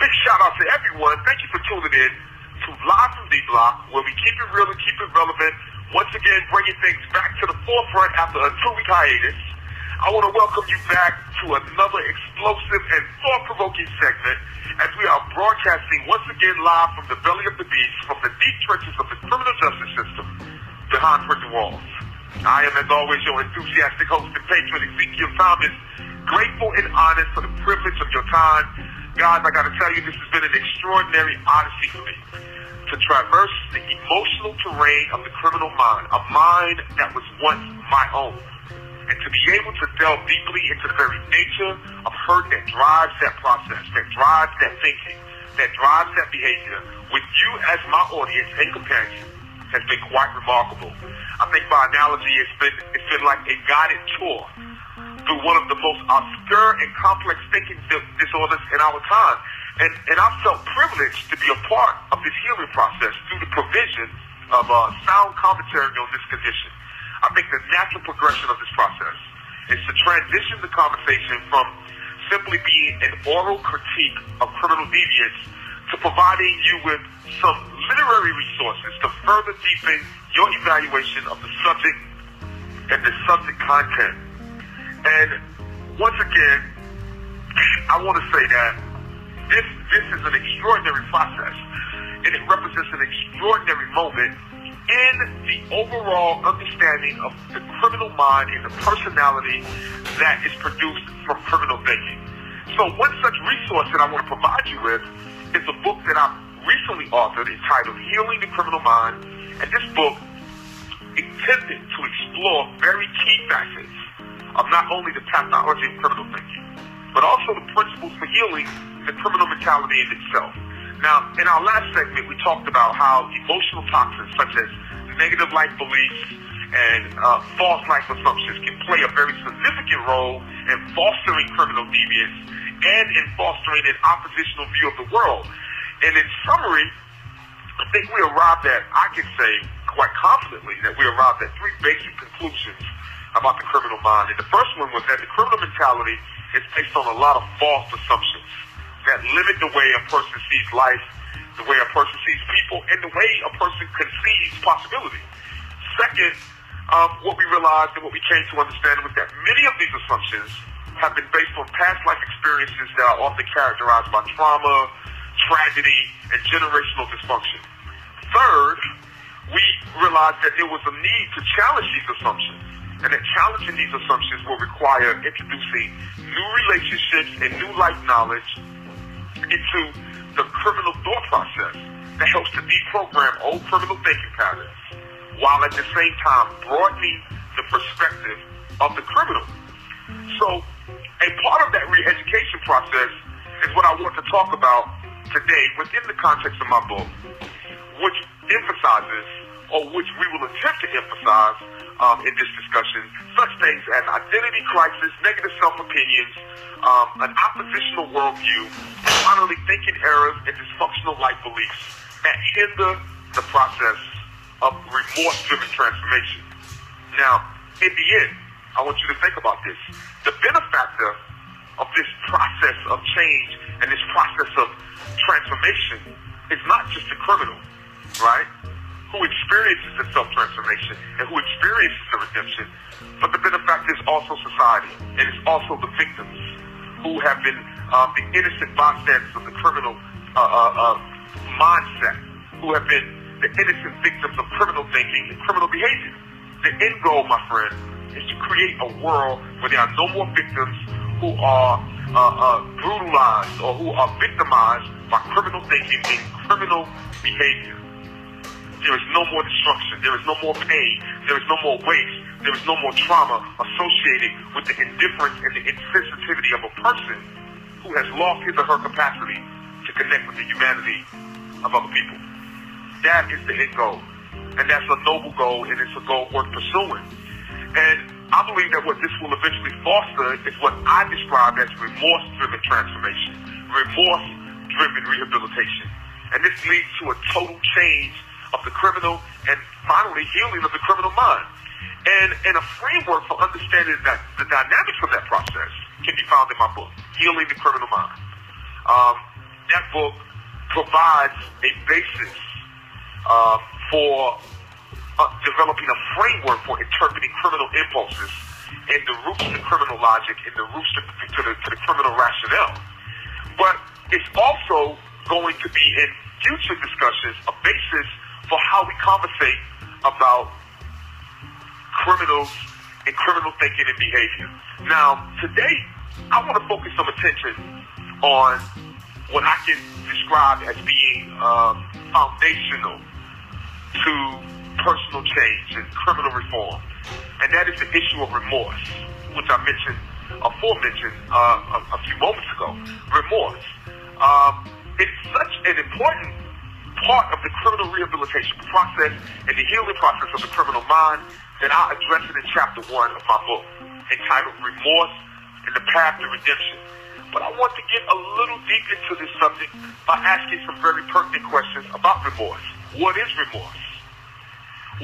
big shout out to everyone. Thank you for tuning in to Live from D Block, where we keep it real and keep it relevant. Once again, bringing things back to the forefront after a two-week hiatus. I want to welcome you back to another explosive and thought-provoking segment as we are broadcasting once again live from the belly of the beast, from the deep trenches of the criminal justice system behind prison walls. I am, as always, your enthusiastic host and patron, Ezekiel Thomas, grateful and honored for the privilege of your time. Guys, I got to tell you, this has been an extraordinary odyssey for me to traverse the emotional terrain of the criminal mind, a mind that was once my own and to be able to delve deeply into the very nature of hurt that drives that process, that drives that thinking, that drives that behavior, with you as my audience and companion, has been quite remarkable. I think by analogy, it's been it's been like a guided tour through one of the most obscure and complex thinking disorders in our time. And, and I felt privileged to be a part of this healing process through the provision of uh, sound commentary on this condition. I think the natural progression of this process is to transition the conversation from simply being an oral critique of criminal deviance to providing you with some literary resources to further deepen your evaluation of the subject and the subject content. And once again, I want to say that this this is an extraordinary process, and it represents an extraordinary moment in the overall understanding of the criminal mind and the personality that is produced from criminal thinking. So one such resource that I want to provide you with is a book that I recently authored entitled Healing the Criminal Mind. And this book intended to explore very key facets of not only the pathology of criminal thinking, but also the principles for healing the criminal mentality in itself. Now, in our last segment, we talked about how emotional toxins such as negative life beliefs and uh, false life assumptions can play a very significant role in fostering criminal deviance and in fostering an oppositional view of the world. And in summary, I think we arrived at, I can say quite confidently that we arrived at three basic conclusions about the criminal mind. And the first one was that the criminal mentality is based on a lot of false assumptions that limit the way a person sees life, the way a person sees people, and the way a person conceives possibility. Second, um, what we realized and what we came to understand was that many of these assumptions have been based on past life experiences that are often characterized by trauma, tragedy, and generational dysfunction. Third, we realized that there was a need to challenge these assumptions and that challenging these assumptions will require introducing new relationships and new life knowledge into the criminal thought process that helps to deprogram old criminal thinking patterns while at the same time broadening the perspective of the criminal. So a part of that re-education process is what I want to talk about today within the context of my book, which emphasizes or which we will attempt to emphasize um, in this discussion, such things as identity crisis, negative self-opinions, um, an oppositional worldview, and finally thinking errors and dysfunctional life beliefs that hinder the process of remorse-driven transformation. Now, in the end, I want you to think about this. The benefactor of this process of change and this process of transformation is not just the criminal, right? Who experiences the self-transformation and who experiences the redemption, but the benefactor is also society, and it's also the victims who have been um, the innocent bystanders of the criminal uh, uh, uh, mindset, who have been the innocent victims of criminal thinking and criminal behavior. The end goal, my friend, is to create a world where there are no more victims who are uh, uh, brutalized or who are victimized by criminal thinking and criminal behavior. There is no more destruction. There is no more pain. There is no more waste. There is no more trauma associated with the indifference and the insensitivity of a person who has lost his or her capacity to connect with the humanity of other people. That is the end goal. And that's a noble goal, and it's a goal worth pursuing. And I believe that what this will eventually foster is what I describe as remorse-driven transformation, remorse-driven rehabilitation. And this leads to a total change of the criminal and finally healing of the criminal mind. And, and a framework for understanding that the dynamics of that process can be found in my book, Healing the Criminal Mind. Um, that book provides a basis uh, for uh, developing a framework for interpreting criminal impulses and the roots to criminal logic and the roots to, to, the, to the criminal rationale. But it's also going to be in future discussions a basis for how we conversate about criminals and criminal thinking and behavior. Now, today, I want to focus some attention on what I can describe as being uh, foundational to personal change and criminal reform, and that is the issue of remorse, which I mentioned, aforementioned uh, a, a few moments ago. Remorse. Um, it's such an important part of the criminal rehabilitation process and the healing process of the criminal mind that I address it in chapter one of my book, entitled Remorse and the Path to Redemption. But I want to get a little deep into this subject by asking some very pertinent questions about remorse. What is remorse?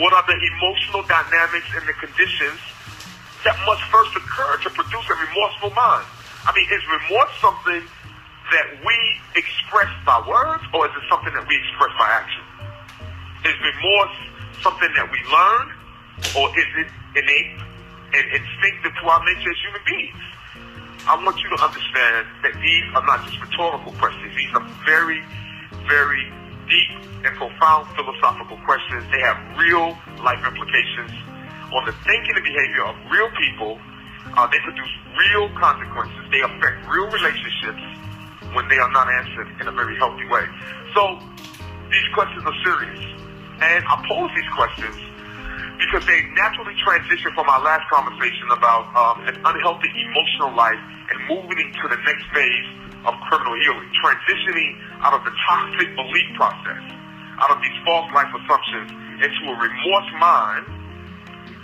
What are the emotional dynamics and the conditions that must first occur to produce a remorseful mind? I mean, is remorse something that we express by words or is it something that we express by action? Is remorse something that we learn or is it innate and instinctive to our nature as human beings? I want you to understand that these are not just rhetorical questions. These are very, very deep and profound philosophical questions. They have real life implications on the thinking and behavior of real people. Uh, they produce real consequences. They affect real relationships when they are not answered in a very healthy way. So these questions are serious. And I pose these questions because they naturally transition from our last conversation about um, an unhealthy emotional life and moving into the next phase of criminal healing, transitioning out of the toxic belief process, out of these false life assumptions into a remorse mind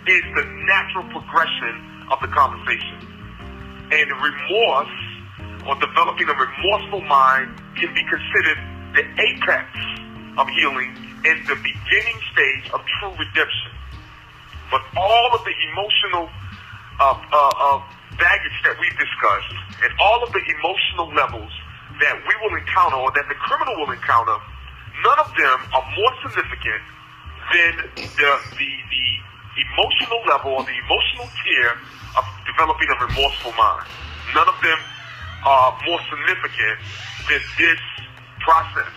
is the natural progression of the conversation. And remorse or developing a remorseful mind can be considered the apex of healing and the beginning stage of true redemption. But all of the emotional uh, uh, uh, baggage that we've discussed and all of the emotional levels that we will encounter or that the criminal will encounter, none of them are more significant than the, the, the emotional level or the emotional tier of developing a remorseful mind. None of them uh, more significant than this process.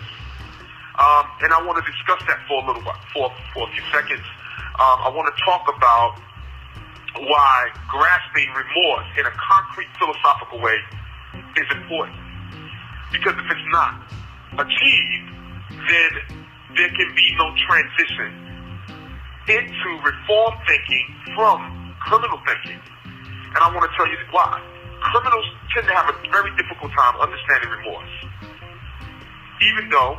Um, and I want to discuss that for a little while, for, for a few seconds. Um, I want to talk about why grasping remorse in a concrete philosophical way is important. Because if it's not achieved, then there can be no transition into reform thinking from criminal thinking. And I want to tell you why criminals tend to have a very difficult time understanding remorse, even though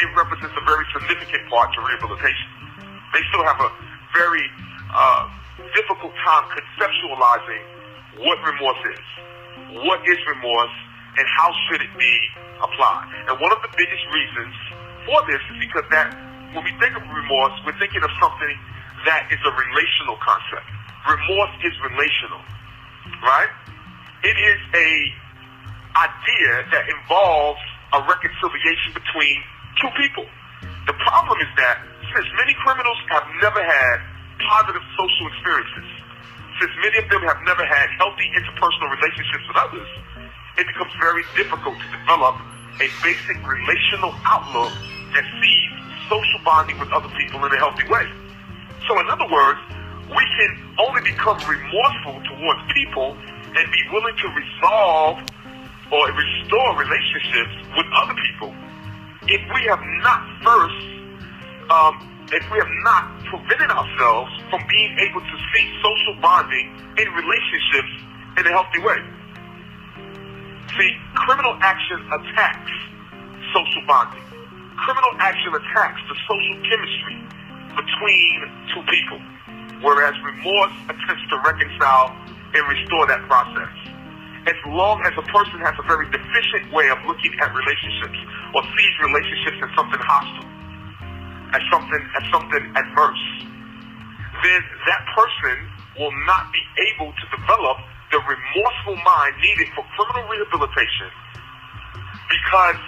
it represents a very significant part to rehabilitation. They still have a very uh, difficult time conceptualizing what remorse is, what is remorse, and how should it be applied. And one of the biggest reasons for this is because that when we think of remorse, we're thinking of something that is a relational concept. Remorse is relational, right? It is a idea that involves a reconciliation between two people. The problem is that since many criminals have never had positive social experiences, since many of them have never had healthy interpersonal relationships with others, it becomes very difficult to develop a basic relational outlook that sees social bonding with other people in a healthy way. So in other words, we can only become remorseful towards people and be willing to resolve or restore relationships with other people if we have not first, um, if we have not prevented ourselves from being able to see social bonding in relationships in a healthy way. See, criminal action attacks social bonding. Criminal action attacks the social chemistry between two people, whereas remorse attempts to reconcile and restore that process. As long as a person has a very deficient way of looking at relationships or sees relationships as something hostile, as something as something adverse, then that person will not be able to develop the remorseful mind needed for criminal rehabilitation because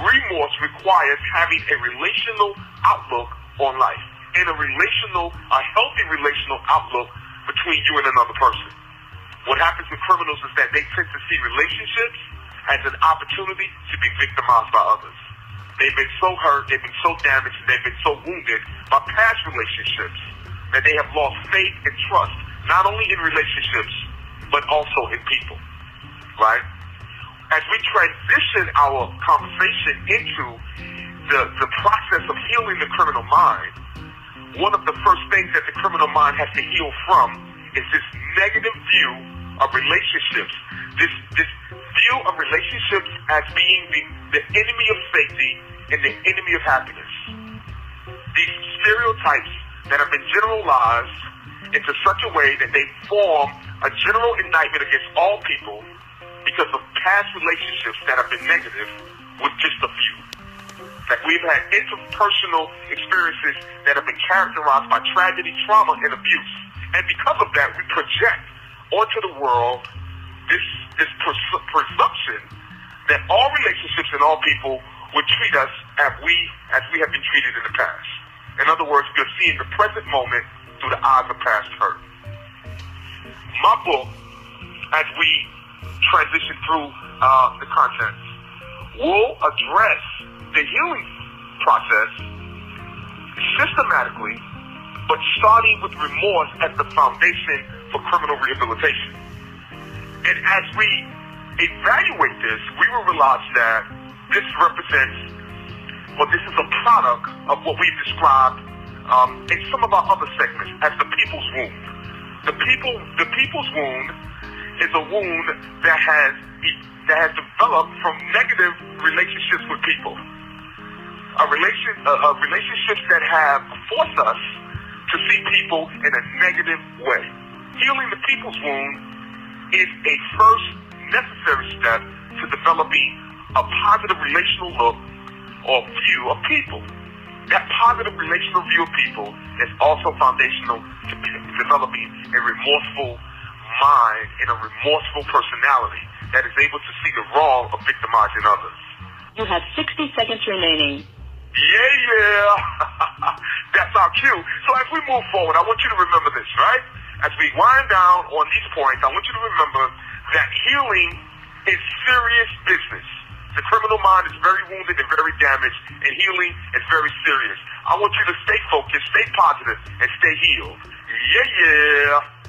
remorse requires having a relational outlook on life and a relational, a healthy relational outlook between you and another person. What happens with criminals is that they tend to see relationships as an opportunity to be victimized by others. They've been so hurt, they've been so damaged, and they've been so wounded by past relationships that they have lost faith and trust, not only in relationships, but also in people. Right? As we transition our conversation into the, the process of healing the criminal mind, one of the first things that the criminal mind has to heal from is this negative view of relationships, this this view of relationships as being the, the enemy of safety and the enemy of happiness. These stereotypes that have been generalized into such a way that they form a general indictment against all people because of past relationships that have been negative with just a few that we've had interpersonal experiences that have been characterized by tragedy, trauma, and abuse. And because of that, we project onto the world this, this pres- presumption that all relationships and all people would treat us as we, as we have been treated in the past. In other words, we're seeing the present moment through the eyes of past hurt. My book, as we transition through uh, the contents, will address the healing process systematically, but starting with remorse as the foundation for criminal rehabilitation. And as we evaluate this, we will realize that this represents, well, this is a product of what we've described um, in some of our other segments as the people's wound. The people, the people's wound is a wound that has that has developed from negative relationships with people a relation, uh, relationships that have forced us to see people in a negative way. Healing the people's wound is a first necessary step to developing a positive relational look or view of people. That positive relational view of people is also foundational to developing a remorseful mind and a remorseful personality that is able to see the wrong of victimizing others. You have 60 seconds remaining. Yeah, yeah. That's our cue. So as we move forward, I want you to remember this, right? As we wind down on these points, I want you to remember that healing is serious business. The criminal mind is very wounded and very damaged, and healing is very serious. I want you to stay focused, stay positive, and stay healed. Yeah, yeah.